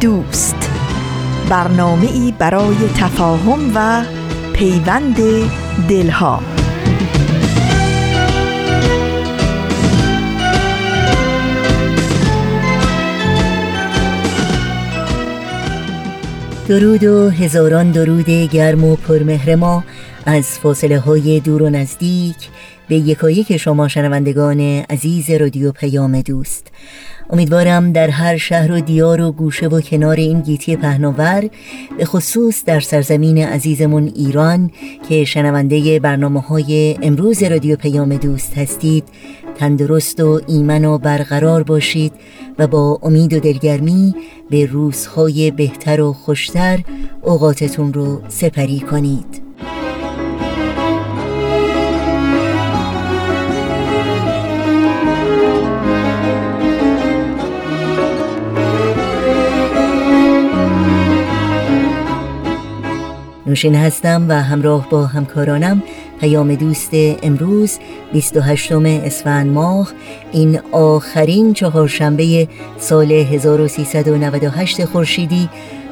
دوست. برنامه ای برای تفاهم و پیوند دلها. درود و هزاران درود گرم و پرمهر ما از فاصله های دور و نزدیک به یکایک شما شنوندگان عزیز رادیو پیام دوست. امیدوارم در هر شهر و دیار و گوشه و کنار این گیتی پهناور به خصوص در سرزمین عزیزمون ایران که شنونده برنامه های امروز رادیو پیام دوست هستید تندرست و ایمن و برقرار باشید و با امید و دلگرمی به روزهای بهتر و خوشتر اوقاتتون رو سپری کنید. نوشین هستم و همراه با همکارانم پیام دوست امروز 28 اسفند ماه این آخرین چهارشنبه سال 1398 خورشیدی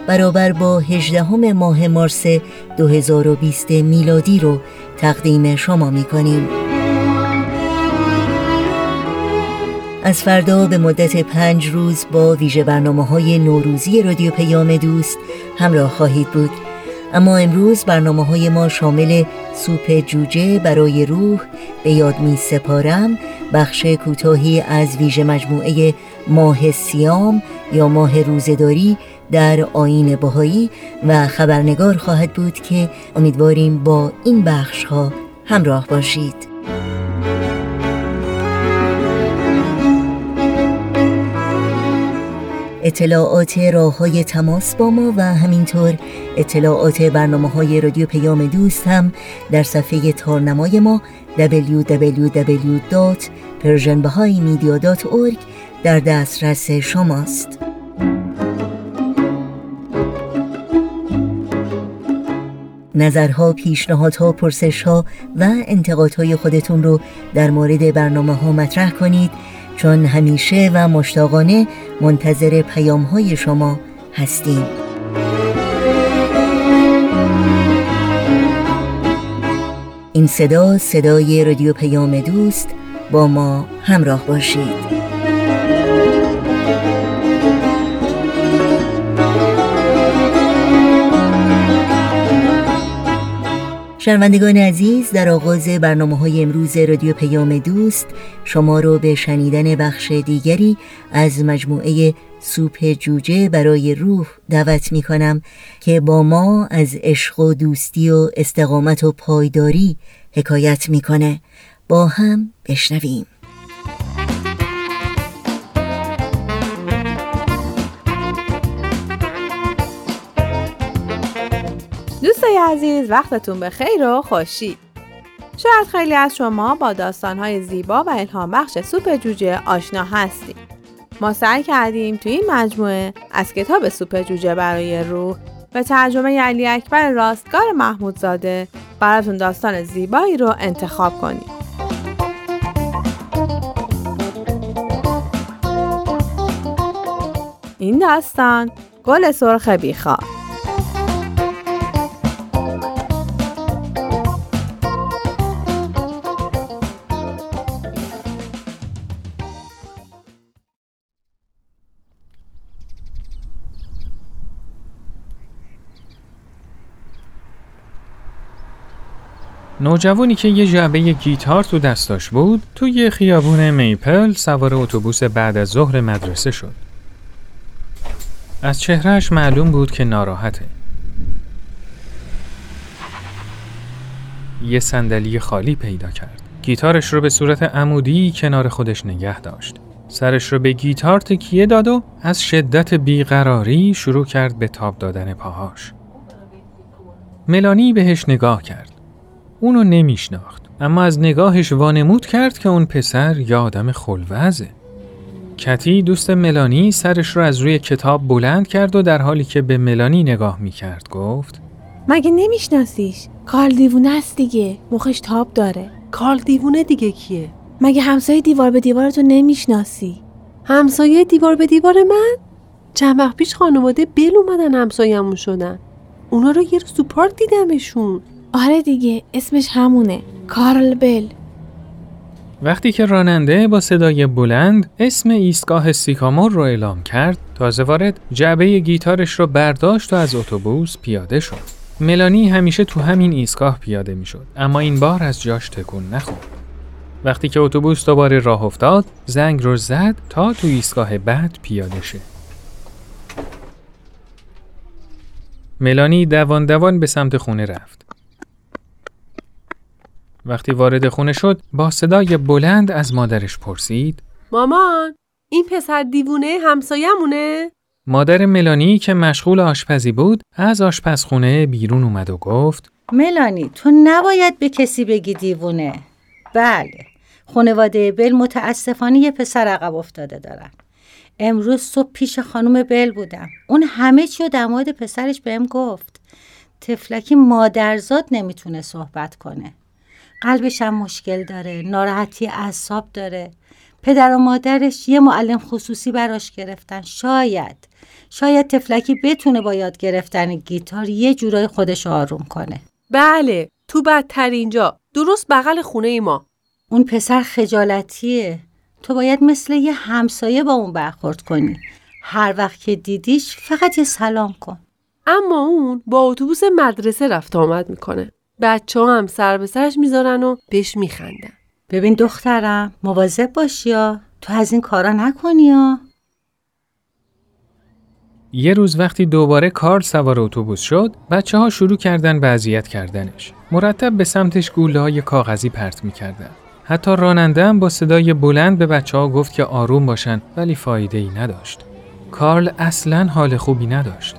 برابر با 18 ماه مارس 2020 میلادی رو تقدیم شما می کنیم. از فردا به مدت پنج روز با ویژه برنامه های نوروزی رادیو پیام دوست همراه خواهید بود اما امروز برنامه های ما شامل سوپ جوجه برای روح به یاد می سپارم بخش کوتاهی از ویژه مجموعه ماه سیام یا ماه روزداری در آین باهایی و خبرنگار خواهد بود که امیدواریم با این بخش ها همراه باشید. اطلاعات راه های تماس با ما و همینطور اطلاعات برنامه های رادیو پیام دوست هم در صفحه تارنمای ما www.persianbahaimedia.org در دسترس شماست. نظرها، پیشنهادها، پرسشها و انتقادهای خودتون رو در مورد برنامه ها مطرح کنید. چون همیشه و مشتاقانه منتظر پیام های شما هستیم. این صدا صدای رادیو پیام دوست با ما همراه باشید. شنوندگان عزیز در آغاز برنامه های امروز رادیو پیام دوست شما رو به شنیدن بخش دیگری از مجموعه سوپ جوجه برای روح دعوت می کنم که با ما از عشق و دوستی و استقامت و پایداری حکایت می‌کنه. با هم بشنویم. دوستای عزیز وقتتون به خیر و خوشی. شاید خیلی از شما با داستانهای زیبا و الهام بخش سوپ جوجه آشنا هستید. ما سعی کردیم توی این مجموعه از کتاب سوپ جوجه برای روح به ترجمه علی اکبر راستگار محمودزاده براتون داستان زیبایی رو انتخاب کنیم. این داستان گل سرخ بیخواه نوجوانی که یه جعبه گیتار تو دستاش بود توی خیابون میپل سوار اتوبوس بعد از ظهر مدرسه شد. از چهرهش معلوم بود که ناراحته. یه صندلی خالی پیدا کرد. گیتارش رو به صورت عمودی کنار خودش نگه داشت. سرش رو به گیتار تکیه داد و از شدت بیقراری شروع کرد به تاب دادن پاهاش. ملانی بهش نگاه کرد. اونو نمیشناخت اما از نگاهش وانمود کرد که اون پسر یا آدم خلوزه. کتی دوست ملانی سرش رو از روی کتاب بلند کرد و در حالی که به ملانی نگاه می کرد گفت مگه نمیشناسیش؟ کارل دیوونه است دیگه مخش تاب داره کارل دیوونه دیگه کیه؟ مگه همسایه دیوار به دیوار تو نمی‌شناسی؟ همسایه دیوار به دیوار من؟ چند وقت پیش خانواده بل اومدن همسایه‌مون شدن اونا رو یه روز تو پارک دیدمشون آره دیگه اسمش همونه کارل بل وقتی که راننده با صدای بلند اسم ایستگاه سیکامور رو اعلام کرد تازه وارد جعبه گیتارش رو برداشت و از اتوبوس پیاده شد. ملانی همیشه تو همین ایستگاه پیاده می‌شد اما این بار از جاش تکون نخورد. وقتی که اتوبوس دوباره راه افتاد زنگ رو زد تا تو ایستگاه بعد پیاده شه. ملانی دوان دوان به سمت خونه رفت. وقتی وارد خونه شد با صدای بلند از مادرش پرسید مامان این پسر دیوونه همسایه‌مونه؟ مادر ملانی که مشغول آشپزی بود از آشپزخونه بیرون اومد و گفت ملانی تو نباید به کسی بگی دیوونه. بله خانواده بل متاسفانه یه پسر عقب افتاده دارن. امروز صبح پیش خانم بل بودم. اون همه چی رو در مورد پسرش بهم گفت. تفلکی مادرزاد نمی‌تونه صحبت کنه. قلبش هم مشکل داره ناراحتی اعصاب داره. پدر و مادرش یه معلم خصوصی براش گرفتن شاید. شاید تفلکی بتونه با یاد گرفتن گیتار یه جورای خودش آروم کنه. بله تو بدترین جا درست بغل خونه ما. اون پسر خجالتیه. تو باید مثل یه همسایه با اون برخورد کنی. هر وقت که دیدیش فقط یه سلام کن. اما اون با اتوبوس مدرسه رفت آمد می‌کنه. بچه ها هم سر به سرش می‌ذارن و بهش میخندن. ببین دخترم مواظب باشی یا. تو از این کارا نکنی یا. یه روز وقتی دوباره کار سوار اتوبوس شد بچه ها شروع کردن به اذیت کردنش. مرتب به سمتش گوله های کاغذی پرت می‌کردن. حتی راننده هم با صدای بلند به بچه ها گفت که آروم باشن ولی فایده ای نداشت. کارل اصلا حال خوبی نداشت.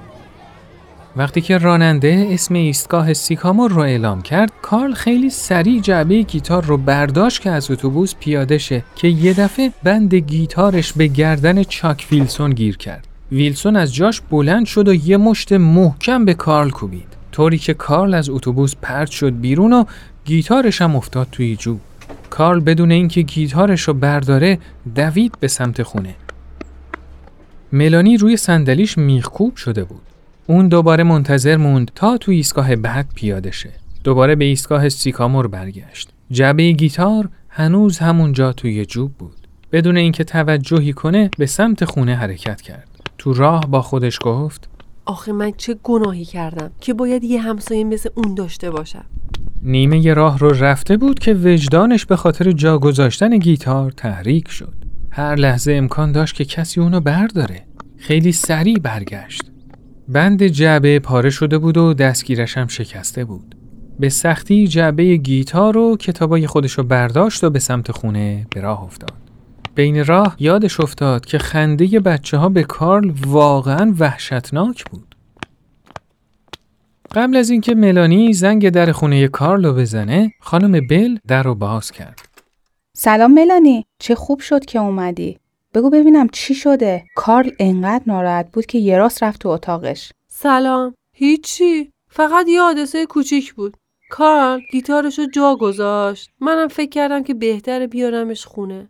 وقتی که راننده اسم ایستگاه سیکامور رو اعلام کرد کارل خیلی سریع جعبه گیتار رو برداشت که از اتوبوس پیاده شه که یه دفعه بند گیتارش به گردن چاک ویلسون گیر کرد. ویلسون از جاش بلند شد و یه مشت محکم به کارل کوبید. طوری که کارل از اتوبوس پرت شد بیرون و گیتارش هم افتاد توی جوب کارل بدون اینکه گیتارش رو برداره دوید به سمت خونه. ملانی روی صندلیش میخکوب شده بود. اون دوباره منتظر موند تا تو ایستگاه بعد پیاده شه. دوباره به ایستگاه سیکامور برگشت. جعبه گیتار هنوز همونجا توی جوب بود. بدون اینکه توجهی کنه به سمت خونه حرکت کرد. تو راه با خودش گفت آخه من چه گناهی کردم که باید یه همسایه مثل اون داشته باشم. نیمه راه رو رفته بود که وجدانش به خاطر جا گذاشتن گیتار تحریک شد. هر لحظه امکان داشت که کسی اونو برداره. خیلی سریع برگشت. بند جعبه پاره شده بود و دستگیرش هم شکسته بود. به سختی جعبه گیتار و کتابای خودشو برداشت و به سمت خونه به راه افتاد. بین راه یادش افتاد که خنده بچه ها به کارل واقعا وحشتناک بود. قبل از اینکه ملانی زنگ در خونه کارل رو بزنه، خانم بل در رو باز کرد. سلام ملانی، چه خوب شد که اومدی. بگو ببینم چی شده. کارل انقدر ناراحت بود که یه راست رفت تو اتاقش. سلام. هیچی. فقط یه حادثه کوچیک بود. کارل گیتارشو جا گذاشت. منم فکر کردم که بهتره بیارمش خونه.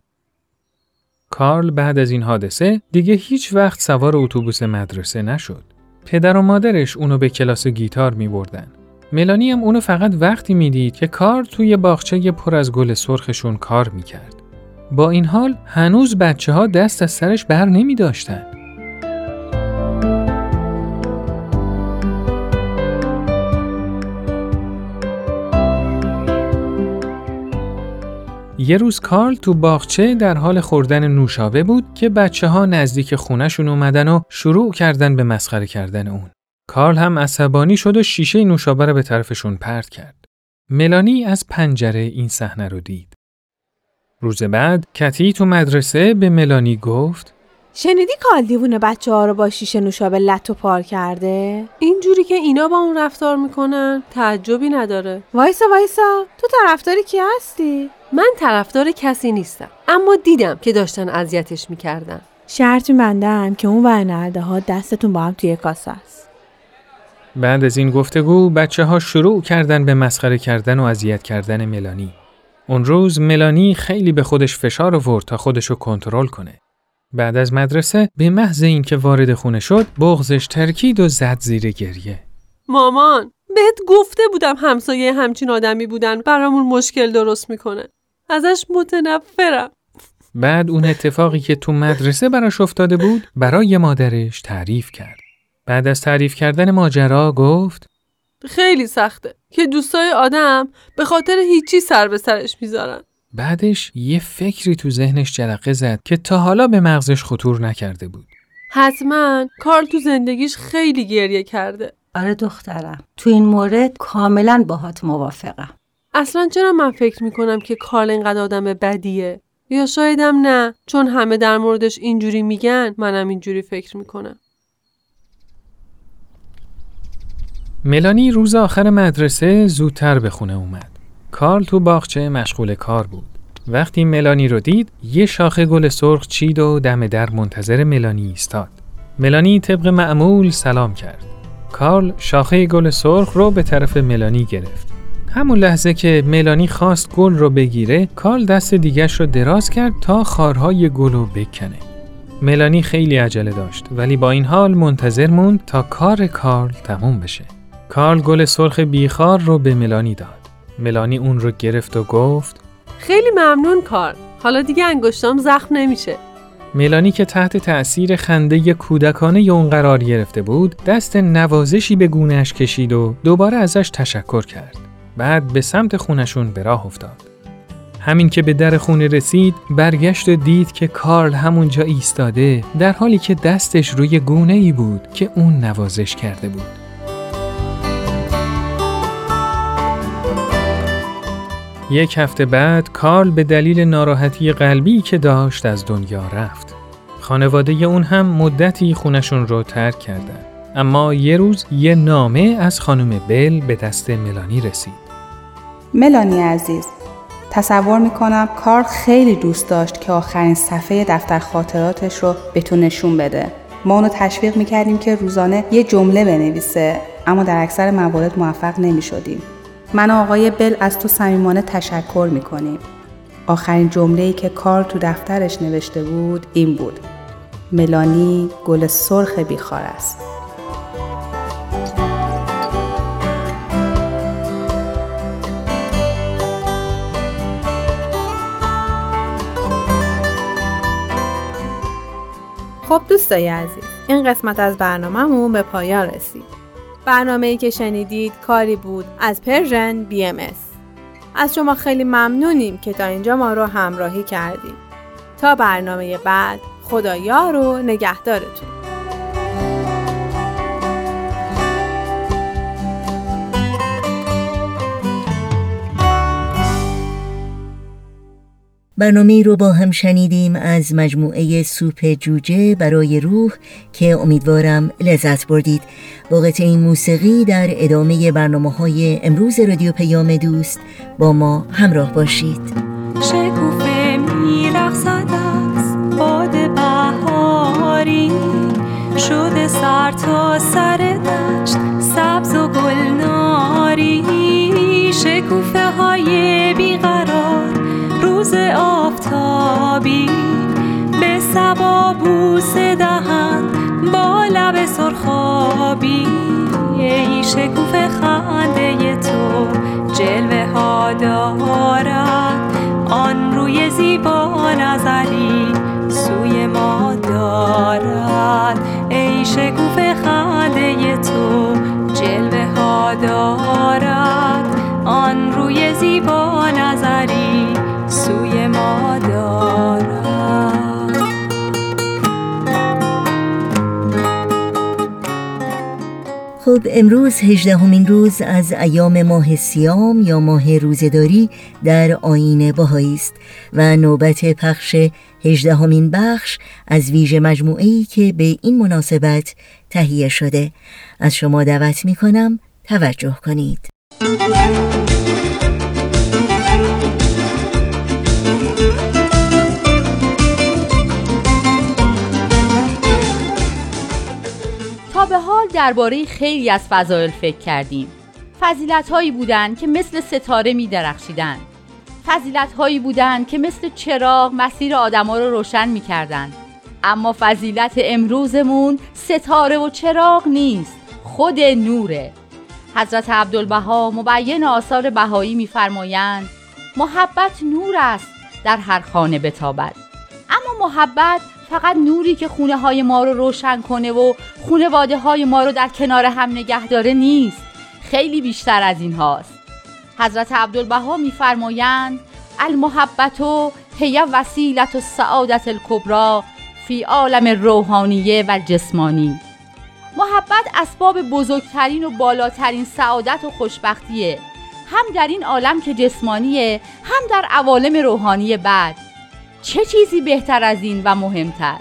کارل بعد از این حادثه دیگه هیچ وقت سوار اتوبوس مدرسه نشد. پدر و مادرش اونو به کلاس گیتار می بردن. ملانی هم اونو فقط وقتی می‌دید که کار توی باغچه پر از گل سرخشون کار می‌کرد. با این حال هنوز بچه ها دست از سرش بر نمی داشتن. یه روز کارل تو باغچه در حال خوردن نوشابه بود که بچه ها نزدیک خونشون اومدن و شروع کردن به مسخره کردن اون. کارل هم عصبانی شد و شیشه نوشابه رو به طرفشون پرت کرد. ملانی از پنجره این صحنه رو دید. روز بعد کتی تو مدرسه به ملانی گفت شنیدی کال دیوونه بچه ها رو با شیشه نوشابه لط و پار کرده؟ اینجوری که اینا با اون رفتار می‌کنن تعجبی نداره وایسا وایسا تو طرفداری کی هستی؟ من طرفدار کسی نیستم اما دیدم که داشتن اذیتش می‌کردن شرط میبندم که اون ورنرده ها دستتون با هم توی کاسه است بعد از این گفتگو بچه ها شروع کردن به مسخره کردن و اذیت کردن ملانی. اون روز ملانی خیلی به خودش فشار آورد تا خودشو کنترل کنه. بعد از مدرسه به محض اینکه وارد خونه شد بغزش ترکید و زد زیر گریه. مامان بهت گفته بودم همسایه همچین آدمی بودن برامون مشکل درست می‌کنه ازش متنفرم بعد اون اتفاقی که تو مدرسه براش افتاده بود برای مادرش تعریف کرد. بعد از تعریف کردن ماجرا گفت خیلی سخته. که دوستای آدم به خاطر هیچی سر به سرش می‌ذارن. بعدش یه فکری تو ذهنش جرقه زد که تا حالا به مغزش خطور نکرده بود. حتما کارل تو زندگیش خیلی گریه کرده. آره دخترم. تو این مورد کاملا باهات موافقم. اصلا چرا من فکر می‌کنم که کارل اینقدر آدم بدیه؟ یا شایدم نه. چون همه در موردش اینجوری میگن منم اینجوری فکر می‌کنم. ملانی روز آخر مدرسه زودتر به خونه اومد. کارل تو باغچه مشغول کار بود. وقتی ملانی رو دید، یه شاخه گل سرخ چید و دم در منتظر ملانی ایستاد. ملانی طبق معمول سلام کرد. کارل شاخه گل سرخ رو به طرف ملانی گرفت. همون لحظه که ملانی خواست گل رو بگیره، کارل دست دیگش رو دراز کرد تا خارهای گل رو بکنه. ملانی خیلی عجله داشت ولی با این حال منتظر موند تا کار کارل تموم بشه. کارل گل سرخ بیخار رو به ملانی داد. ملانی اون رو گرفت و گفت خیلی ممنون کارل حالا دیگه انگشتام زخم نمیشه ملانی که تحت تأثیر خنده کودکانه اون قرار گرفته بود دست نوازشی به گونهش کشید و دوباره ازش تشکر کرد. بعد به سمت خونشون به راه افتاد. همین که به در خونه رسید برگشت و دید که کارل همونجا ایستاده در حالی که دستش روی گونه ای بود که اون نوازش کرده بود. یک هفته بعد کارل به دلیل ناراحتی قلبی که داشت از دنیا رفت. خانواده اون هم مدتی خونشون رو ترک کردن. اما یه روز یه نامه از خانم بل به دست ملانی رسید. ملانی عزیز تصور می‌کنم کار خیلی دوست داشت که آخرین صفحه دفتر خاطراتش رو به تو نشون بده. ما اونو تشویق می‌کردیم که روزانه یه جمله بنویسه اما در اکثر موارد موفق نمی‌شدیم. من و آقای بل از تو صمیمانه تشکر می‌کنیم. آخرین جمله ای که کار تو دفترش نوشته بود این بود. ملانی گل سرخ بیخار است. خب دوستای عزیز این قسمت از برنامهمون به پایان رسید برنامه که شنیدید کاری بود از پرژن بی ام از شما خیلی ممنونیم که تا اینجا ما رو همراهی کردیم. تا برنامه بعد خدایا رو نگهدارتون. برنامه رو با هم شنیدیم از مجموعه سوپ جوجه برای روح که امیدوارم لذت بردید. با این موسیقی در ادامه برنامه های امروز رادیو پیام دوست با ما همراه باشید. شکوفه میرخصد از باد بهاری. شده سر تا سر دشت سبز و گلناری. شکوفه روز آفتابی به سبا بوسه دهند با لب سرخابی. ای شکوف خنده تو جلوه ها دارد. آن روی زیبا نظری سوی ما دارد. ای شکوف خنده تو جلوه ها دارد. آن روی زیبا نظری سوی ما خب امروز هجدهمین روز از ایام ماه سیام یا ماه روزداری در آین باهایی است و نوبت پخش هجدهمین بخش از ویژه مجموعه‌ای که به این مناسبت تهیه شده. از شما دعوت می کنم توجه کنید. حال درباره خیلی از فضایل فکر کردیم. فضیلت هایی بودند که مثل ستاره می درخشیدن فضیلت هایی بودند که مثل چراغ مسیر آدما رو روشن می کردن. اما فضیلت امروزمون ستاره و چراغ نیست خود نوره. حضرت عبدالبها مبین آثار بهایی میفرمایند محبت نور است در هر خانه بتابد. اما محبت فقط نوری که خونه های ما رو روشن کنه و خونواده های ما رو در کنار هم نگه داره نیست. خیلی بیشتر از این هاست. حضرت عبدالبها میفرمایند المحبت هی وسیلت و سعادت الکبرا فی عالم روحانیه و جسمانی محبت اسباب بزرگترین و بالاترین سعادت و خوشبختیه. هم در این عالم که جسمانیه هم در عوالم روحانی بعد چه چیزی بهتر از این و مهمتر؟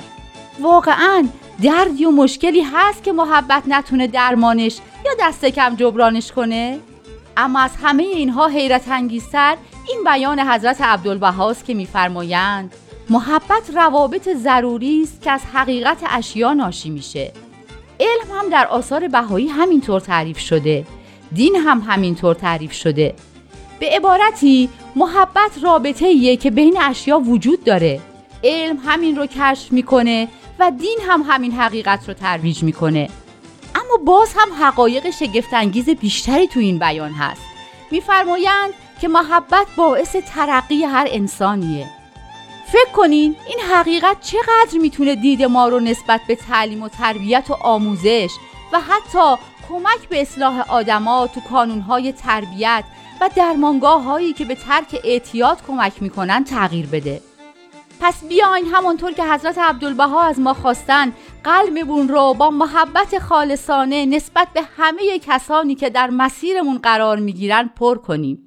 واقعا دردی و مشکلی هست که محبت نتونه درمانش یا دست کم جبرانش کنه؟ اما از همه اینها حیرت انگیزتر این بیان حضرت عبدالبهاست که میفرمایند محبت روابط ضروری است که از حقیقت اشیا ناشی میشه. علم هم در آثار بهایی همینطور تعریف شده. دین هم همینطور تعریف شده. به عبارتی محبت رابطه ایه که بین اشیا وجود داره. علم همین رو کشف می‌کنه و دین هم همین حقیقت رو ترویج می‌کنه. اما باز هم حقایق شگفتانگیز بیشتری تو این بیان هست. میفرمایند که محبت باعث ترقی هر انسانیه. فکر کنین این حقیقت چقدر می‌تونه دید ما رو نسبت به تعلیم و تربیت و آموزش و حتی کمک به اصلاح آدما تو کانونهای تربیت و درمانگاه هایی که به ترک اعتیاد کمک می‌کنن تغییر بده. پس بیاین همانطور که حضرت عبدالبها از ما خواستن قلبمون رو با محبت خالصانه نسبت به همه کسانی که در مسیرمون قرار می‌گیرن پر کنیم.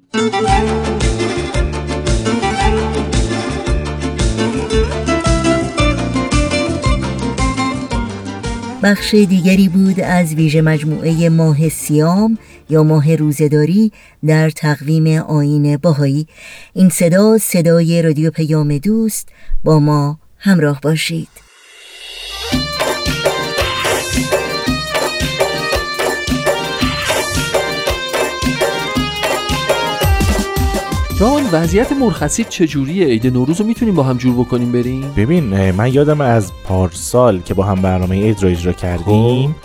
بخش دیگری بود از ویژه مجموعه ماه سیام یا ماه روزداری در تقویم آین باهایی. این صدا صدای رادیو پیام دوست با ما همراه باشید. جان وضعیت مرخصی چجوریه؟ عید نوروز رو می‌تونیم با هم جور بکنیم بریم؟ ببین من یادم از پارسال که با هم برنامه عید رو اجرا کردیم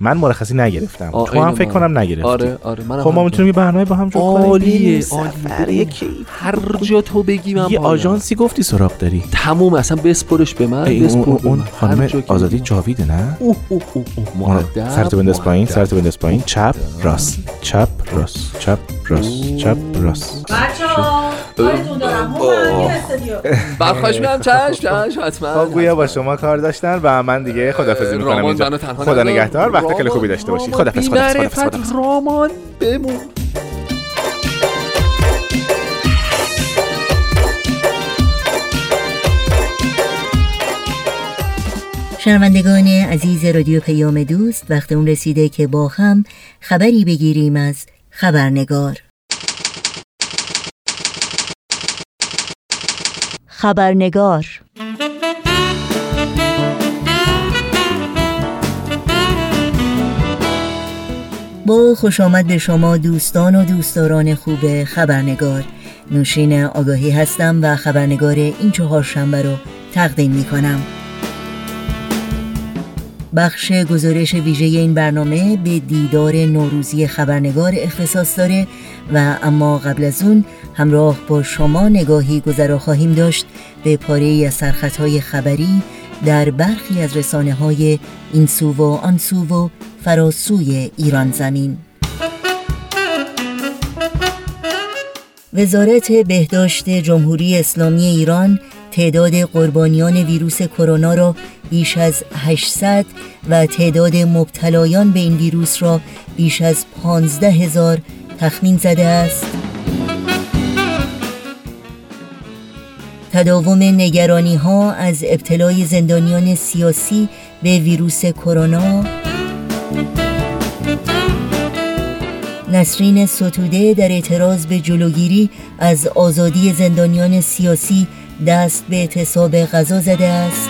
من مرخصی نگرفتم. تو هم فکر کنم نگرفتی. آره آره من خب ما می‌تونیم یه برنامه با هم جور کنیم. عالیه سفر هر جا تو بگی من یه. آژانسی گفتی سراغ داری. تموم اصلا بسپرش به من بسپر اون. خانم آزادی بگی. جاویده نه؟ اوه اوه اوه اوه مؤدب سرتو بنداز پایین. سرتو بنداز پایین. چپ راست. چپ راست. چپ راست. چپ راست. برخواش میام چشم چشم حتما. خب گویا با شما کار داشتن و من دیگه خدافظی می‌کنم اینجا. خدا. نگهدار وقت خیلی خوبی داشته باشی. بی‌معرفت، خدافظ رامان بمون. شنوندگان عزیز رادیو پیام دوست وقت اون رسیده که با هم خبری بگیریم از خبرنگار. خبرنگار. با خوش آمد به شما دوستان و دوستداران خوب خبرنگار. نوشین آگاهی هستم و خبرنگار این چهار شنبه رو تقدیم می کنم بخش گزارش ویژه این برنامه به دیدار نوروزی خبرنگار اختصاص داره و اما قبل از اون همراه با شما نگاهی گذرا خواهیم داشت به پاره ای از سرخطهای خبری در برخی از رسانه های این سو و آن سو و فراسوی ایران زمین وزارت بهداشت جمهوری اسلامی ایران تعداد قربانیان ویروس کرونا را بیش از 800 و تعداد مبتلایان به این ویروس را بیش از 15 هزار تخمین زده است. تداوم نگرانی ها از ابتلای زندانیان سیاسی به ویروس کرونا. نسرین ستوده در اعتراض به جلوگیری از آزادی زندانیان سیاسی دست به اعتصاب غذا زده است.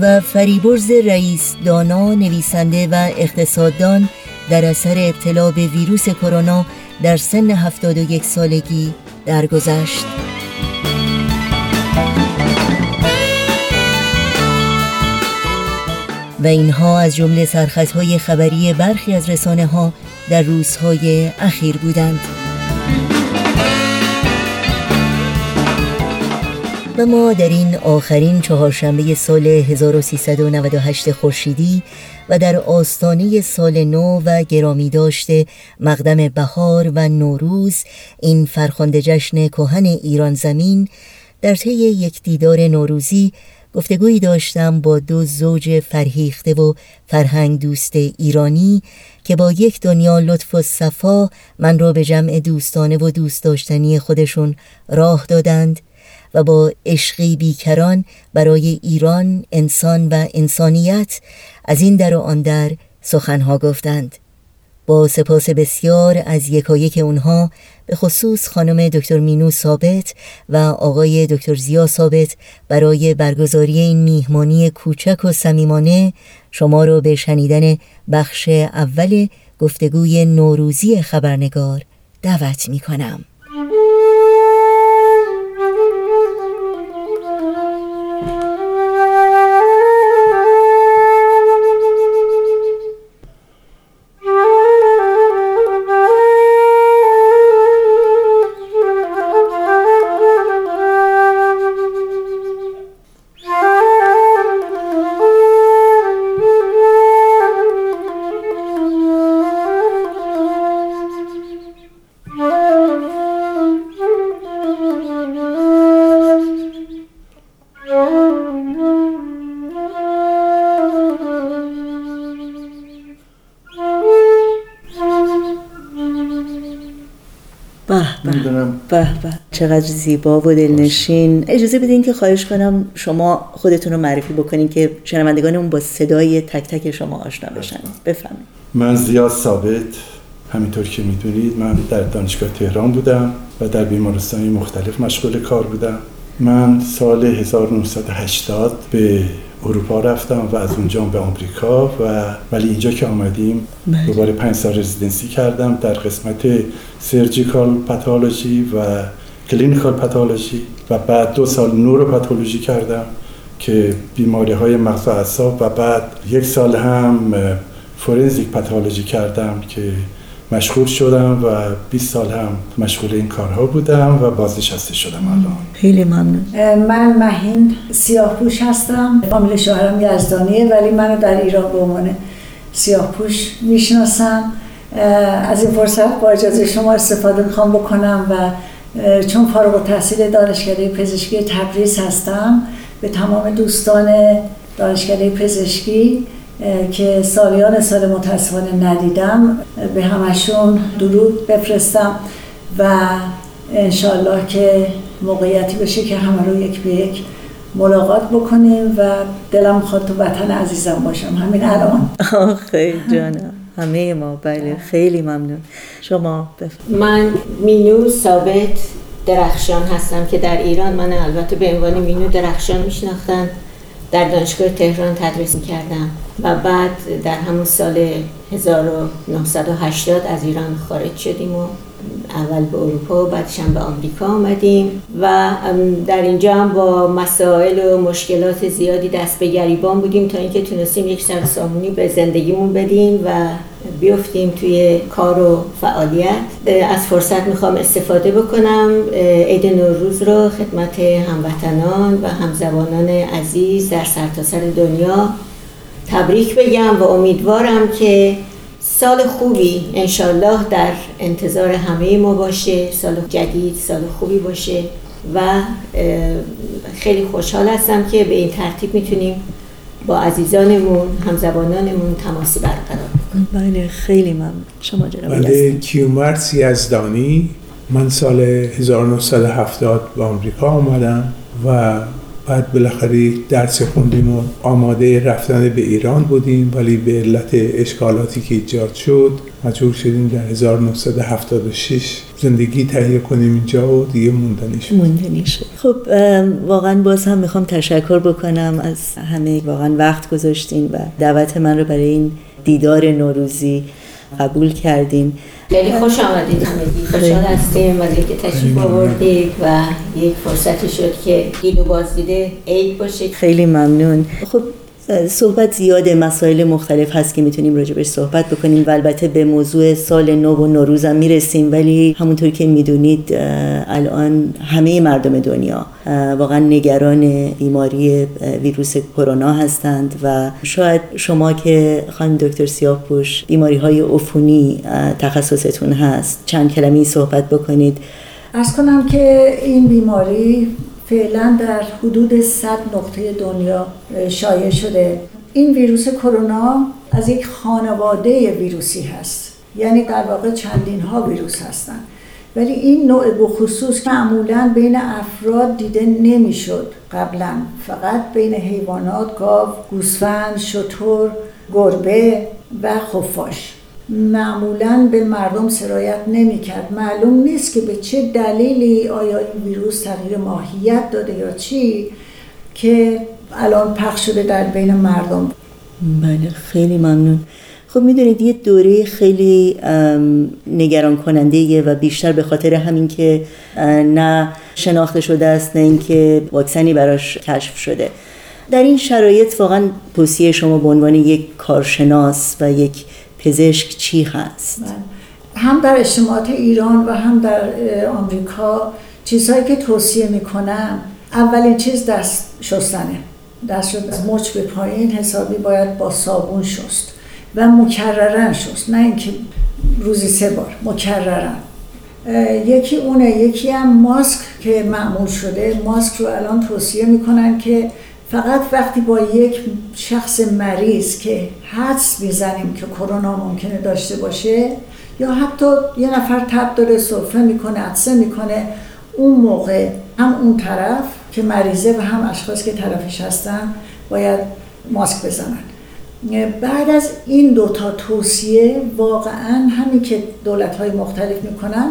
و فریبرز رئیس دانا نویسنده و اقتصاددان در اثر ابتلا به ویروس کرونا در سن 71 سالگی. درگذشت. و اینها از جمله سرخطهای خبری برخی از رسانه ها در روزهای اخیر بودند. و ما در این آخرین چهارشنبه سال 1398 خورشیدی و در آستانه سال نو و گرامی داشته مقدم بهار و نوروز این فرخنده جشن کهن ایران زمین در طی یک دیدار نوروزی گفتگویی داشتم با دو زوج فرهیخته و فرهنگ دوست ایرانی که با یک دنیا لطف و صفا من را به جمع دوستانه و دوست داشتنی خودشون راه دادند. و با عشقی بیکران برای ایران انسان و انسانیت از این در و آن در سخنها گفتند با سپاس بسیار از یکایک اونها به خصوص خانم دکتر مینو ثابت و آقای دکتر زیا ثابت برای برگزاری این میهمانی کوچک و صمیمانه شما را به شنیدن بخش اول گفتگوی نوروزی خبرنگار دعوت می کنم. به به. چقدر زیبا و دلنشین. اجازه بدین که خواهش کنم شما خودتون رو معرفی بکنین که شنوندگانمون با صدای تک تک شما آشنا بشن. بفهمید من زیاد ثابت همینطور که می‌دونید من در دانشگاه تهران بودم و در بیمارستانی مختلف مشغول کار بودم. من سال 1980 به اروپا رفتم و از اونجا به آمریکا و ولی اینجا که آمدیم بله. دوباره پنج سال رزیدنسی کردم در قسمت surgical pathology و clinical pathology و بعد دو سال neuropathology کردم که بیماری های مغز و اعصاب و بعد یک سال هم forensic pathology کردم که مشغول شدم و 20 سال هم مشغول این کارها بودم و بازنشسته شدم الان. خیلی ممنون. من مهین سیاه پوش هستم. فامیل شوهرم یزدانیه ولی منو در ایران به عنوان سیاه پوش می‌شناسم از این فرصت با اجازه شما استفاده می‌خوام بکنم و چون فارغ تحصیل دانشکده پزشکی تبریز هستم به تمام دوستان دانشکده پزشکی که سالیان سال متاسفانه ندیدم. به همشون درود بفرستم و انشالله که موقعیتی بشه که همه رو یک به یک ملاقات بکنیم و دلم می‌خواد تو وطن عزیزم باشم. همین الان. خیلی جانم همه ما. بله خیلی ممنون. شما بفرم. من مینو ثابت درخشان هستم که در ایران. من البته به عنوان مینو درخشان میشناختن. در دانشگاه تهران تدریس کردم و بعد در همون سال 1980 از ایران خارج شدیم و اول به اروپا و بعدش هم به آمریکا آمدیم و در اینجا هم با مسائل و مشکلات زیادی دست به گریبان بودیم تا اینکه تونستیم یک سر سامونی به زندگیمون بدیم و بیفتیم توی کار و فعالیت. از فرصت می‌خوام استفاده بکنم. عید نوروز رو خدمت هموطنان و همزبانان عزیز در سرتاسر سر دنیا تبریک بگم و امیدوارم که سال خوبی انشالله در انتظار همه ما باشه سال جدید سال خوبی باشه و خیلی خوشحال هستم که به این ترتیب می‌تونیم با عزیزانمون همزبانانمون تماسی برقرار بله خیلی ممنون. شما جناب بله کیومرس یزدانی من سال 1970 به آمریکا آمدم و بعد بالاخره درس خوندیم و آماده رفتن به ایران بودیم ولی به علت اشکالاتی که ایجاد شد مجبور شدیم در 1976 زندگی تهیه کنیم اینجا و دیگه موندنی شد موندنی شد خب واقعا باز هم می‌خوام تشکر بکنم از همه واقعا وقت گذاشتین و دعوت من رو برای این دیدار نوروزی قبول کردین. خیلی خوش آمدید همگی. خوشحال هستیم از اینکه تشریف آوردید و یک فرصتی شد که دید و بازدیده عید باشه. خیلی ممنون. خب صحبت زیاد مسائل مختلف هست که می‌تونیم راجبش صحبت بکنیم و البته به موضوع سال نو و نوروز هم می‌رسیم. ولی همونطور که می‌دونید الان همه مردم دنیا واقعا نگران بیماری ویروس کرونا هستند و شاید شما که خانم دکتر سیاهپوش بیماری های عفونی تخصصتون هست چند کلمه صحبت بکنید. ارز کنم که این بیماری فعلا در حدود 100 نقطه دنیا شایع شده. این ویروس کرونا از یک خانواده ویروسی هست. یعنی در واقع چندین ها ویروس هستند ولی این نوع بخصوص معمولا بین افراد دیده نمی‌شد قبلا. فقط بین حیوانات گاو گوسفند شتر گربه و خفاش. معمولا به مردم سرایت نمی کرد معلوم نیست که به چه دلیلی آیا این ویروس تغییر ماهیت داده یا چی که الان پخش شده در بین مردم. بله خیلی ممنون. خب می‌دونید یه دوره خیلی نگران کننده و بیشتر به خاطر همین که نه شناخته شده است نه اینکه واکسنی براش کشف شده. در این شرایط واقعا توصیه شما به عنوان یک کارشناس و یک پزشک چی هست؟ بله. هم در اجتماعات ایران و هم در آمریکا چیزهایی که توصیه می‌کنم اولین چیز دست شستنه دست شد از مچ به پایین حسابی باید با صابون شست و مکررن شست نه اینکه روزی سه بار مکررن یکی اونه یکی هم ماسک که معمول شده ماسک رو الان توصیه می‌کنن که فقط وقتی با یک شخص مریض که حدس می‌زنیم که کرونا ممکنه داشته باشه یا حتی یه نفر تب داره صرفه می‌کنه عدسه می‌کنه اون موقع هم اون طرف که مریضه و هم اشخاص که طرفش هستن باید ماسک بزنن. بعد از این دوتا توصیه واقعا همین که دولت های مختلف می‌کنن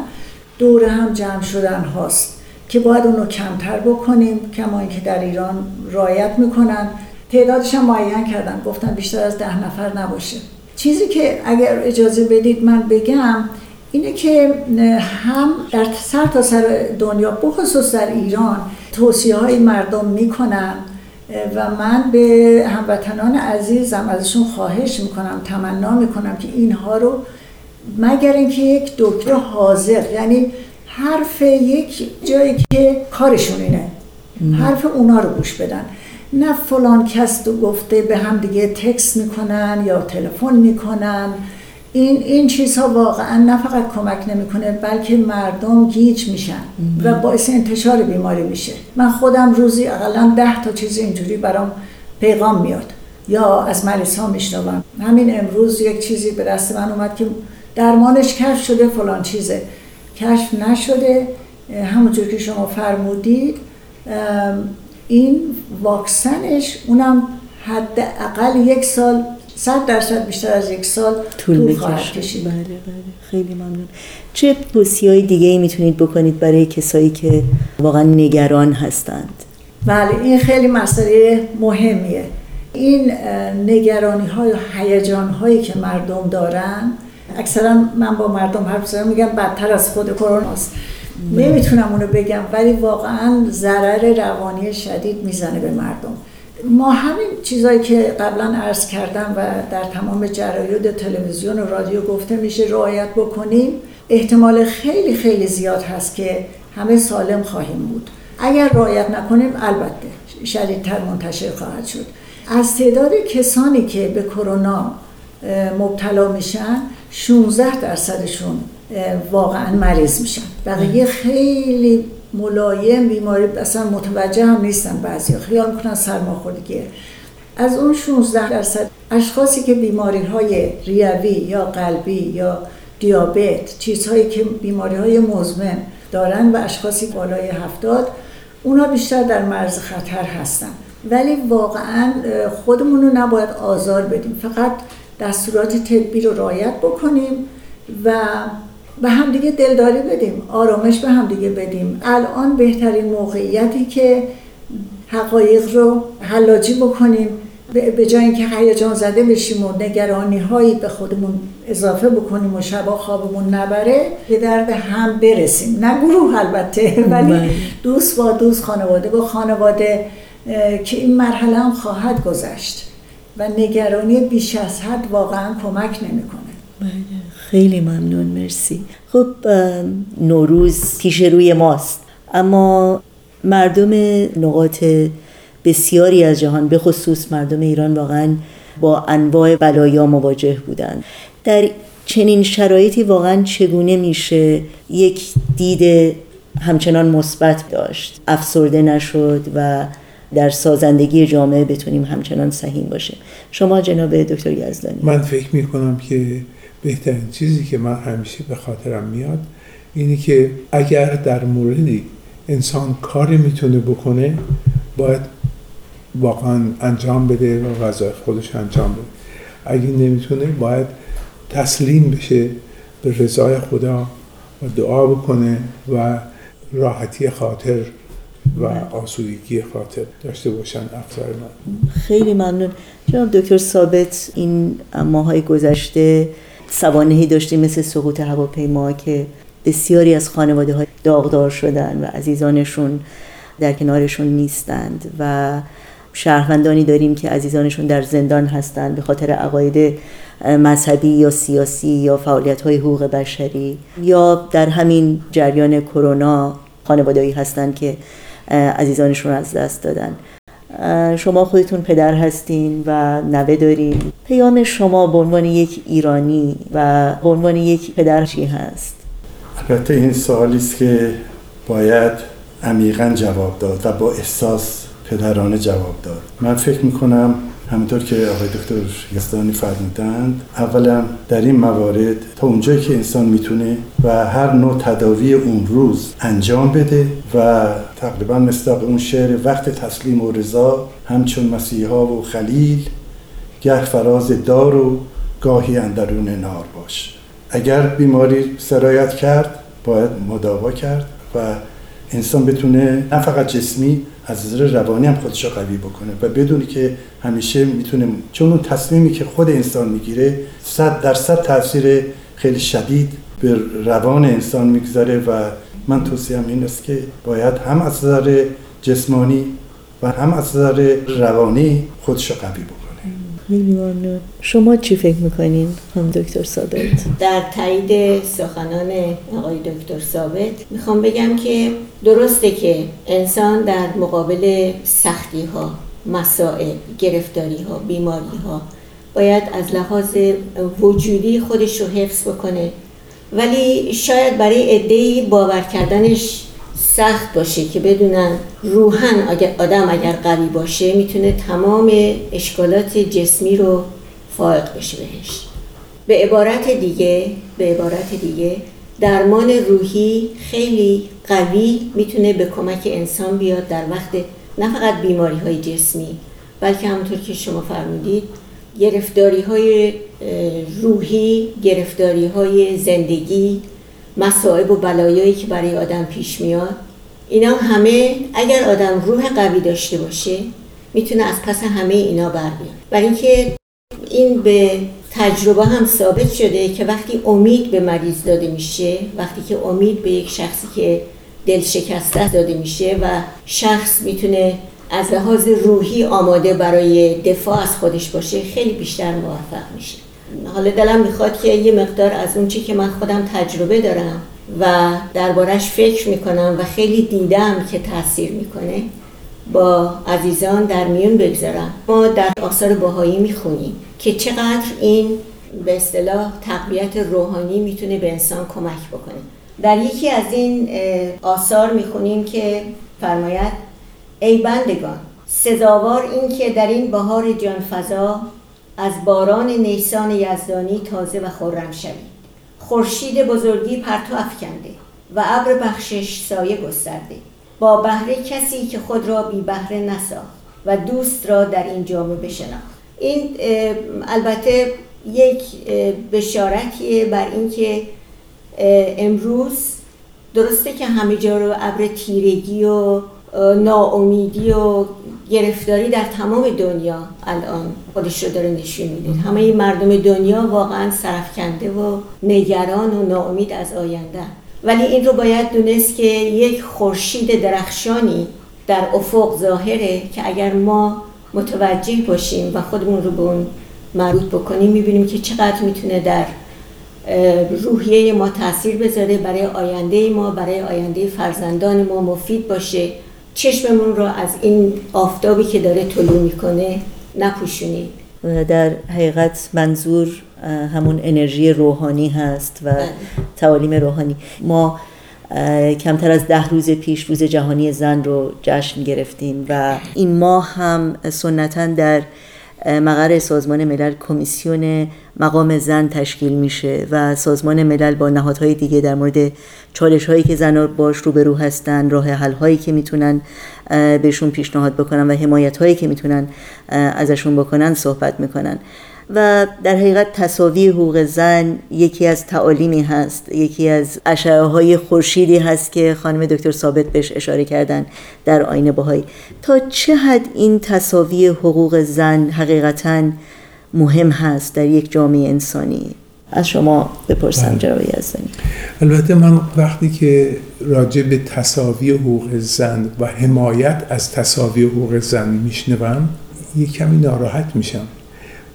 دوره هم جمع شدن هاست. که باید اونو کمتر بکنیم کما اینکه در ایران رایت می‌کنن. تعدادش هم معین کردن گفتن بیشتر از ده نفر نباشه. چیزی که اگر اجازه بدید من بگم اینه که هم در سر تا سر دنیا بخصوص در ایران توصیه های مردم می‌کنن و من به هموطنان عزیزم ازشون خواهش می‌کنم تمنا می‌کنم که اینها رو مگر اینکه یک دکتر حاضر یعنی حرف یک جایی که کارشون اینه. حرف اونا رو گوش بدن. نه فلان کس تو گفته به هم دیگه تکس می‌کنن یا تلفن می‌کنن. این این چیزها واقعا نه فقط کمک نمی‌کنه بلکه مردم گیج میشن و باعث انتشار بیماری میشه. من خودم روزی اقلا ده تا چیز اینجوری برام پیغام میاد. یا از مریض ها میشنوم. همین امروز یک چیزی به دست من اومد که درمانش کشف شده فلان چیزه. کشف نشده. همونجور که شما فرمودید این واکسنش اونم حداقل یک سال صد درصد بیشتر از یک سال طول خواهد کشید. بله بله. خیلی ممنون. چه توصیه های دیگه ای می‌تونید بکنید برای کسایی که واقعا نگران هستند؟ بله این خیلی مسئله مهمیه. این نگرانی های و هیجان هایی که مردم دارن اکثرا من با مردم حرف زدم میگم بدتر از خود کرونا است نمی‌تونم اونو بگم ولی واقعا ضرر روانی شدید می‌زنه به مردم. ما همین چیزایی که قبلا عرض کردم و در تمام جراید تلویزیون و رادیو گفته میشه رعایت بکنیم. احتمال خیلی خیلی زیاد هست که همه سالم خواهیم بود. اگر رعایت نکنیم البته شدیدتر منتشر خواهد شد. از تعداد کسانی که به کرونا مبتلا میشن 16 درصدشون واقعا مریض میشن. بقیه خیلی ملایم بیماری اصلا متوجه هم نیستن بعضی خیال می‌کنن سرماخوردگیه از اون 16 درصد اشخاصی که بیماری های ریوی یا قلبی یا دیابت چیزهایی که بیماری های مزمن دارن و اشخاصی بالای هفتاد اونا بیشتر در مرز خطر هستن. ولی واقعا خودمون رو نباید آزار بدیم. فقط دستورات طبی رو رعایت بکنیم و به همدیگه دلداری بدیم آرامش به همدیگه بدیم. الان بهترین موقعیتی که حقایق رو حلاجی بکنیم به جای اینکه هیجان زده بشیم و نگرانی هایی به خودمون اضافه بکنیم و شبا خوابمون نبره به درد هم برسیم. نه گروه البته ولی بله. دوست با دوست خانواده با خانواده که این مرحله هم خواهد گذشت. و نگرانی بیش از حد واقعا کمک نمی‌کنه. بله خیلی ممنون مرسی. خب نوروز پیش روی ماست. اما مردم نقاط بسیاری از جهان به خصوص مردم ایران واقعا با انواع بلایا مواجه بودند. در چنین شرایطی واقعا چگونه میشه یک دید همچنان مثبت داشت؟ افسرده نشد و در سازندگی جامعه بتونیم همچنان سهیم باشیم. شما جناب دکتر یزدانی. من فکر می کنم که بهترین چیزی که من همیشه به خاطرم میاد اینی که اگر در موردی انسان کاری می‌تونه بکنه باید واقعا انجام بده و وظایف خودش انجام بده. اگه نمی‌تونه باید تسلیم بشه به رضای خدا و دعا بکنه و راحتی خاطر و آسودگی خاطر داشته باشن افزار من خیلی ممنون. جناب دکتر ثابت این ماهای گذشته سوانهی داشتیم مثل سقوط هواپیما که بسیاری از خانواده های داغدار شدن و عزیزانشون در کنارشون نیستند و شهروندانی داریم که عزیزانشون در زندان هستند به خاطر عقاید مذهبی یا سیاسی یا فعالیت های حقوق بشری یا در همین جریان کرونا خانوادهایی هستند که عزیزانشون از دست دادن. شما خودتون پدر هستین و نوه دارین. پیام شما به عنوان یک ایرانی و به عنوان یک پدر چی هست؟ البته این سوالی است که باید عمیقا جواب داد و با احساس پدرانه جواب داد. من فکر می‌کنم همونطور که آقای دکتر یزدانی فرمودند اولا در این موارد تا اونجایی که انسان می‌تونه و هر نوع تداوی اون روز انجام بده و تقریبا مصداق اون شعر وقت تسلیم و رضا همچون مسیحا و خلیل گه فراز دار و گاهی اندرون نار باش. اگر بیماری سرایت کرد باید مداوا کرد و انسان بتونه نه فقط جسمی از نظر روانی هم خودش رو قوی بکنه و بدونی که همیشه می‌تونه چون اون تصمیمی که خود انسان می‌گیره صد درصد تاثیر خیلی شدید به روان انسان می‌گذاره و من توصیم این است که باید هم از نظر جسمانی و هم از نظر روانی خودش رو قوی بکنه. خیلی شما چی فکر می‌کنین هم دکتر ثابت در تایید سخنان آقای دکتر ثابت می‌خوام بگم که درسته که انسان در مقابل سختی ها مسائل گرفتاری ها بیماری ها باید از لحاظ وجودی خودش رو حفظ بکنه. ولی شاید برای عدهای باور کردنش سخت باشه که بدونن روحن آدم اگر قوی باشه می‌تونه تمام اشکالات جسمی رو فائق بشه بهش. به عبارت دیگه به عبارت دیگه درمان روحی خیلی قوی می‌تونه به کمک انسان بیاد در وقت نه فقط بیماری های جسمی بلکه همونطور که شما فرمودید گرفتاری های روحی گرفتاری های زندگی مصائب و بلایایی که برای آدم پیش میاد. اینا همه اگر آدم روح قوی داشته باشه می‌تونه از پس همه اینا بر بیاد. برای اینکه این به تجربه هم ثابت شده که وقتی امید به مریض داده میشه وقتی که امید به یک شخصی که دل شکسته داده میشه و شخص می‌تونه از لحاظ روحی آماده برای دفاع از خودش باشه خیلی بیشتر موفق میشه. حالا دلم می‌خواد که یه مقدار از اون چی که من خودم تجربه دارم و دربارش فکر می‌کنم و خیلی دیدم که تاثیر می‌کنه. با عزیزان در میون بگذارم. ما در آثار باهایی می‌خونیم که چقدر این به اصطلاح تقویت روحانی می‌تونه به انسان کمک بکنه. در یکی از این آثار می‌خونیم که فرماید ای بندگان سزاوار این که در این بهار جانفضا از باران نیسان یزدانی تازه و خورم شوید خورشید بزرگی پرتو افکنده و ابر بخشش سایه گسترده. با بهره کسی که خود را بی بهره نساخت و دوست را در این جامعه بشناخت. این البته یک بشارتیه بر اینکه امروز درسته که همه جا رو ابر تیرگی و ناامیدی و گرفتاری در تمام دنیا الان خودش رو داره نشون میده. همه مردم دنیا واقعا سرفکنده و نگران و ناامید از آینده. ولی این رو باید دونست که یک خورشید درخشانی در افق ظاهره که اگر ما متوجه باشیم و خودمون رو به اون مربوط بکنیم می‌بینیم که چقدر می‌تونه در روحیه ما تاثیر بذاره برای آینده ما برای آینده فرزندان ما مفید باشه. چشممون رو از این آفتابی که داره طلوع می‌کنه نپوشونید در حقیقت منظور همون انرژی روحانی هست و بله. تعالیم روحانی ما کمتر از ده روز پیش روز جهانی زن رو جشن گرفتیم و این ماه هم سنتا در مقر سازمان ملل کمیسیون مقام زن تشکیل میشه و سازمان ملل با نهادهای دیگه در مورد چالش هایی که زنان باش روبرو هستن راه حل هایی که می‌تونن بهشون پیشنهاد بکنن و حمایت هایی که می‌تونن ازشون بکنن صحبت می‌کنن. و در حقیقت تصاوی حقوق زن یکی از تعالیمی هست یکی از اشعه های خورشیدی هست که خانم دکتر ثابت بهش اشاره کردن در آینه باهایی تا چه حد این تصاوی حقوق زن حقیقتا مهم هست در یک جامعه انسانی؟ از شما بپرسم بله. جناب یزدانی. البته من وقتی که راجع به تصاوی حقوق زن و حمایت از تصاوی حقوق زن میشنوم یه کمی ناراحت میشم.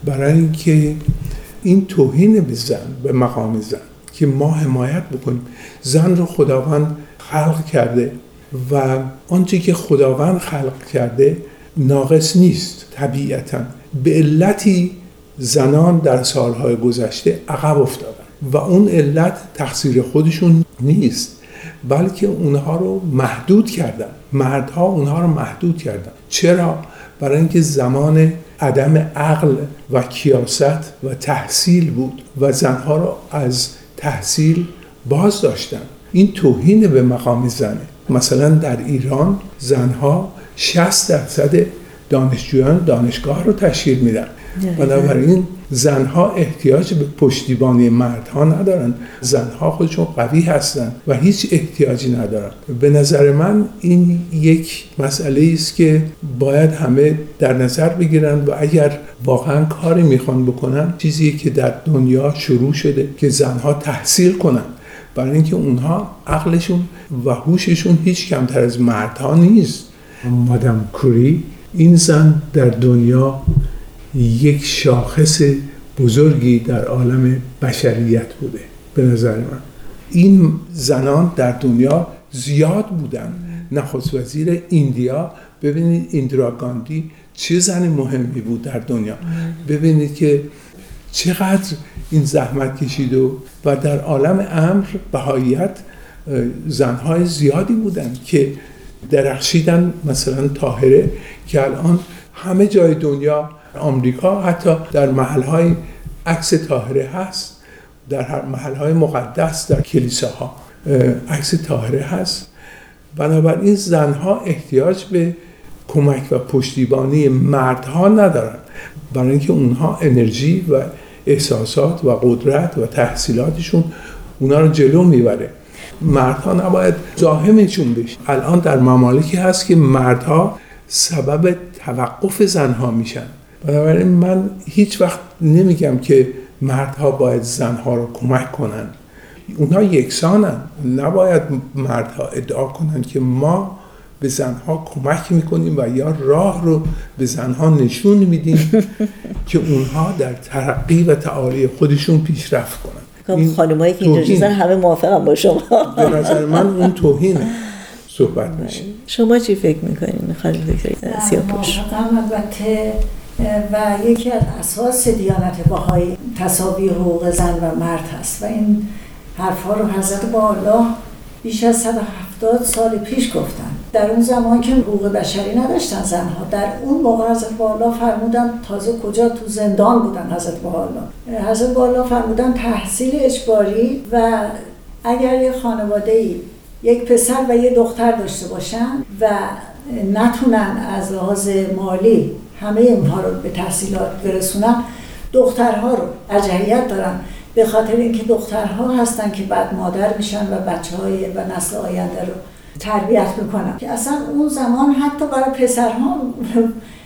برای اینکه این توهین به زن به مقام زن که ما حمایت بکنیم. زن رو خداوند خلق کرده و آنچه که خداوند خلق کرده ناقص نیست. طبیعتا به علتی زنان در سالهای گذشته عقب افتادن و اون علت تقصیر خودشون نیست بلکه اونها رو محدود کردن. مردها اونها رو محدود کردن. چرا؟ برای اینکه زمان عدم عقل و کیاست و تحصیل بود و زنها رو از تحصیل باز داشتن این توهین به مقام زنه مثلا در ایران زنها 60 درصد دانشجویان دانشگاه رو تشکیل میدن. بنابراین زنها احتیاج به پشتیبانی مردها ندارن. زنها خودشون قوی هستن و هیچ احتیاجی ندارن. به نظر من این یک مسئله است که باید همه در نظر بگیرن و اگر واقعا کاری می‌خوان بکنن چیزی که در دنیا شروع شده که زنها تحصیل کنن. برای اینکه اونها عقلشون و هوششون هیچ کمتر از مردها نیست. مادام کوری این زن در دنیا یک شاخص بزرگی در عالم بشریت بوده به نظر من. این زنان در دنیا زیاد بودن. نخست وزیر ایندیا. ببینید ایندرا گاندی چه زن مهمی بود در دنیا. ببینید که چقدر این زحمت کشید و, و در عالم امر بهاییت زنهای زیادی بودن که درخشیدن. مثلا تاهره که الان همه جای دنیا آمریکا حتی در محلهای عکس طاهره هست در محلهای مقدس در کلیساها عکس طاهره هست. بنابراین زنها احتیاج به کمک و پشتیبانی مردها ندارن. برای اینکه اونها انرژی و احساسات و قدرت و تحصیلاتشون اونا رو جلو می‌بره. مردها نباید زاهمشون بشه الان در ممالکی هست که مردها سبب توقف زنها میشن. بنابراین من هیچ وقت نمیگم که مردها باید زنها رو کمک کنن. اونها یکسانن. نباید مردها ادعا کنن که ما به زنها کمک می‌کنیم و یا راه رو به زنها نشون میدیم که اونها در ترقی و تعالی خودشون پیشرفت کنن. خب خانمایی که اینجا همه موافقم با شما. به نظر من اون توهینه. صحبت میشه. شما چی فکر می‌کنین خانم دکتر؟ سیاپوش البته و یکی از اساس دیانت باهای تصاوی حقوق زن و مرد هست و این حرفها رو حضرت با الله بیش از 170 سال پیش گفتن. در اون زمان که حقوق بشری نداشتن زنها در اون موقع حضرت بالا فرمودن تازه کجا تو زندان بودن حضرت بالا حضرت بالا فرمودن تحصیل اجباری و اگر یه خانواده ای یک پسر و یه دختر داشته باشن و نتونن از لحاظ مالی همه اونها رو به تحصیلات برسونن دخترها رو ارجحیت دارن به خاطر اینکه دخترها هستن که بعد مادر میشن و بچه های و نسل آینده رو تربیت می‌کنن. که اصلا اون زمان حتی برای پسرها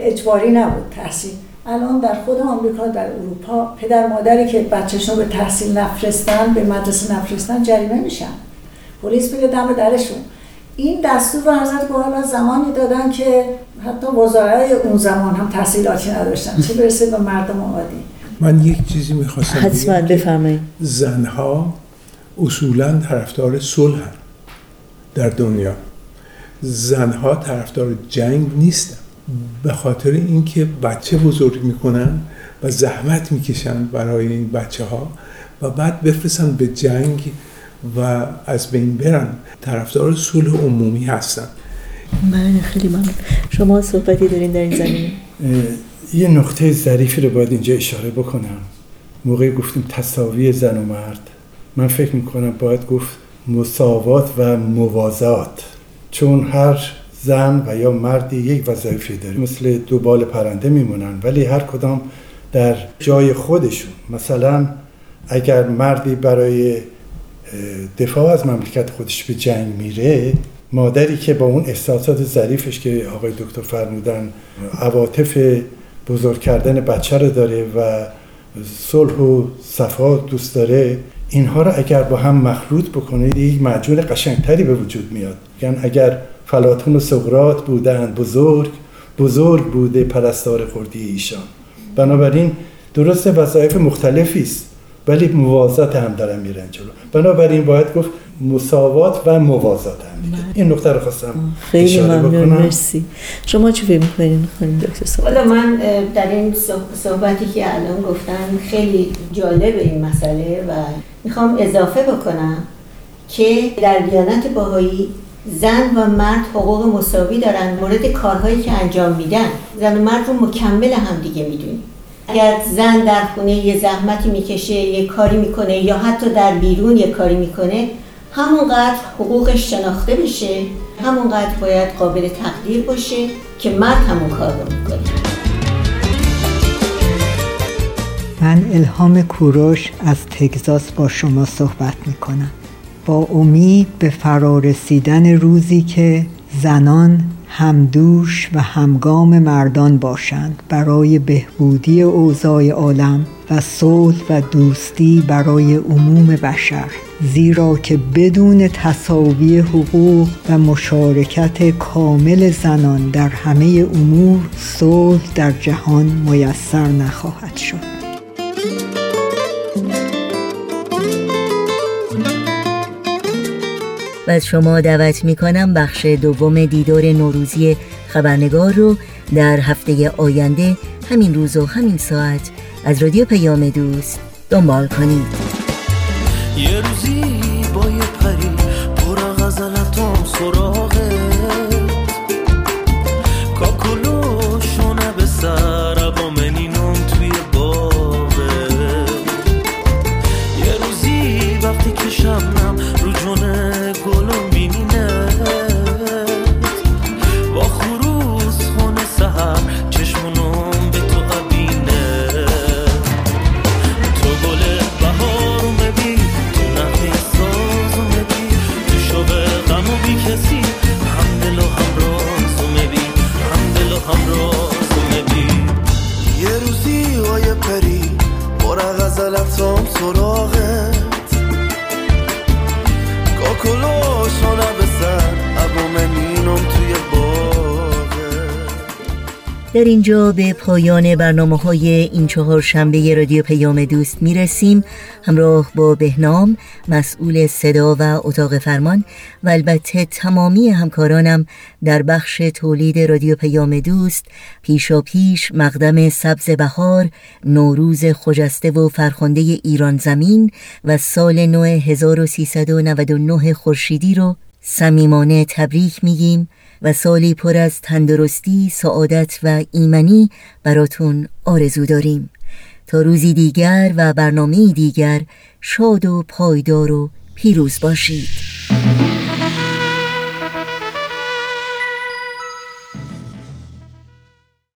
اجباری نبود تحصیل. الان در خود آمریکا در اروپا پدر مادری که بچهشون به تحصیل نفرستن به مدرسه نفرستن جریمه میشن. پلیس میره دم درشون. این دستور رو حضرت بالا زمانی دادن که حتی وزرای اون زمان هم تحصیلاتی نداشتن. چه برسه به مردم عادی من یک چیزی می‌خواستم حتما بفرمایید. زنها اصولا طرفدار صلح در دنیا. زنها طرفدار جنگ نیستن. به خاطر اینکه بچه بزرگ می‌کنن و زحمت می‌کشن برای این بچه ها و بعد بفرستن به جنگ و از بین برن. طرفدار صلح عمومی هستن. من خیلی ممنون. شما صحبتی دارین در این زمینه. یه نقطه ظریفی رو باید اینجا اشاره بکنم. موقعی گفتیم تصاوی زن و مرد. من فکر می‌کنم باید گفت مساوات و موازات. چون هر زن و یا مردی یک وظیفه داره. مثل دو بال پرنده میمونن ولی هر کدام در جای خودشون. مثلا اگر مردی برای دفاع از مملکت خودش به جنگ میره مادری که با اون احساسات ظریفش که آقای دکتر فرمودن عواطف بزرگ کردن بچه رو داره و صلح و صفا دوست داره اینها رو اگر با هم مخلوط بکنید یک معجون قشنگتری به وجود میاد. یعنی اگر فلاتون و سقرات بودن بزرگ بزرگ بوده پرستار خوردی ایشان. بنابراین درست وظایف مختلفی است. ولی موازات هم دارن میرن جلو. بنابراین باید گفت مساوات و موازات هم میره این نقطه رو خواستم خیلی ممنون. مرسی. شما چی فکر می‌کنین خانم دکتر حالا من در این صحبتی که الان گفتن خیلی جالب این مسئله و می‌خوام اضافه بکنم که در دیانت باهایی زن و مرد حقوق مساوی دارن مورد کارهایی که انجام میدن. زن و مرد رو مکمل هم دیگه می‌دونیم. اگر زن در خونه یه زحمتی می‌کشه یه کاری می‌کنه یا حتی در بیرون یه کاری می‌کنه همونقدر حقوقش شناخته بشه همونقدر باید قابل تقدیر باشه که مرد همون کار رو می‌کنه. من الهام کوروش از تگزاس با شما صحبت می‌کنم. با امید به فرارسیدن روزی که زنان همدوش و همگام مردان باشند برای بهبودی اوضاع عالم و صلح و دوستی برای عموم بشر زیرا که بدون تصاوی حقوق و مشارکت کامل زنان در همه امور صلح در جهان میسر نخواهد شد. و از شما دعوت می کنم بخش دوم دیدار نوروزی خبرنگار رو در هفته آینده همین روز و همین ساعت از رادیو پیام دوست دنبال کنید. یه روزی با یه پری پر غزلتام سراغه کاکلو شونه به سر با منینم توی باغه یه روزی وقتی که شبنم رو جونه 我路。در اینجا به پایان برنامه های این چهار شنبه رادیو پیام دوست می‌رسیم. همراه با بهنام مسئول صدا و اتاق فرمان و البته تمامی همکارانم در بخش تولید رادیو پیام دوست پیشا پیش مقدم سبز بهار نوروز خجسته و فرخنده ایران زمین و سال نو 1399 خورشیدی رو صمیمانه تبریک میگیم. و سالی پر از تندرستی، سعادت و ایمنی براتون آرزو داریم. تا روزی دیگر و برنامه دیگر شاد و پایدار و پیروز باشید.